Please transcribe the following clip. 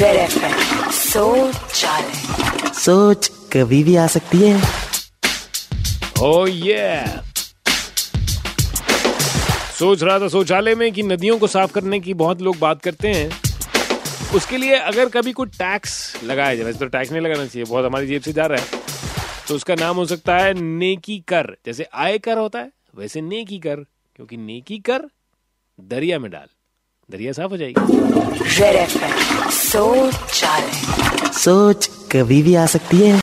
Red सोच सोच कभी भी आ सकती है। Oh, yeah. सोच रहा था शौचालय में कि नदियों को साफ़ करने की बहुत लोग बात करते हैं। उसके लिए अगर कभी कोई टैक्स लगाया जाए वैसे तो टैक्स नहीं लगाना चाहिए बहुत हमारी जेब से जा रहा है। तो उसका नाम हो सकता है नेकी कर जैसे आय कर होता है वैसे नेकी कर क्योंकि नेकी कर दरिया में डाल। दरिया साफ़ हो जाएगी। सोच सोच कभी भी आ सकती है।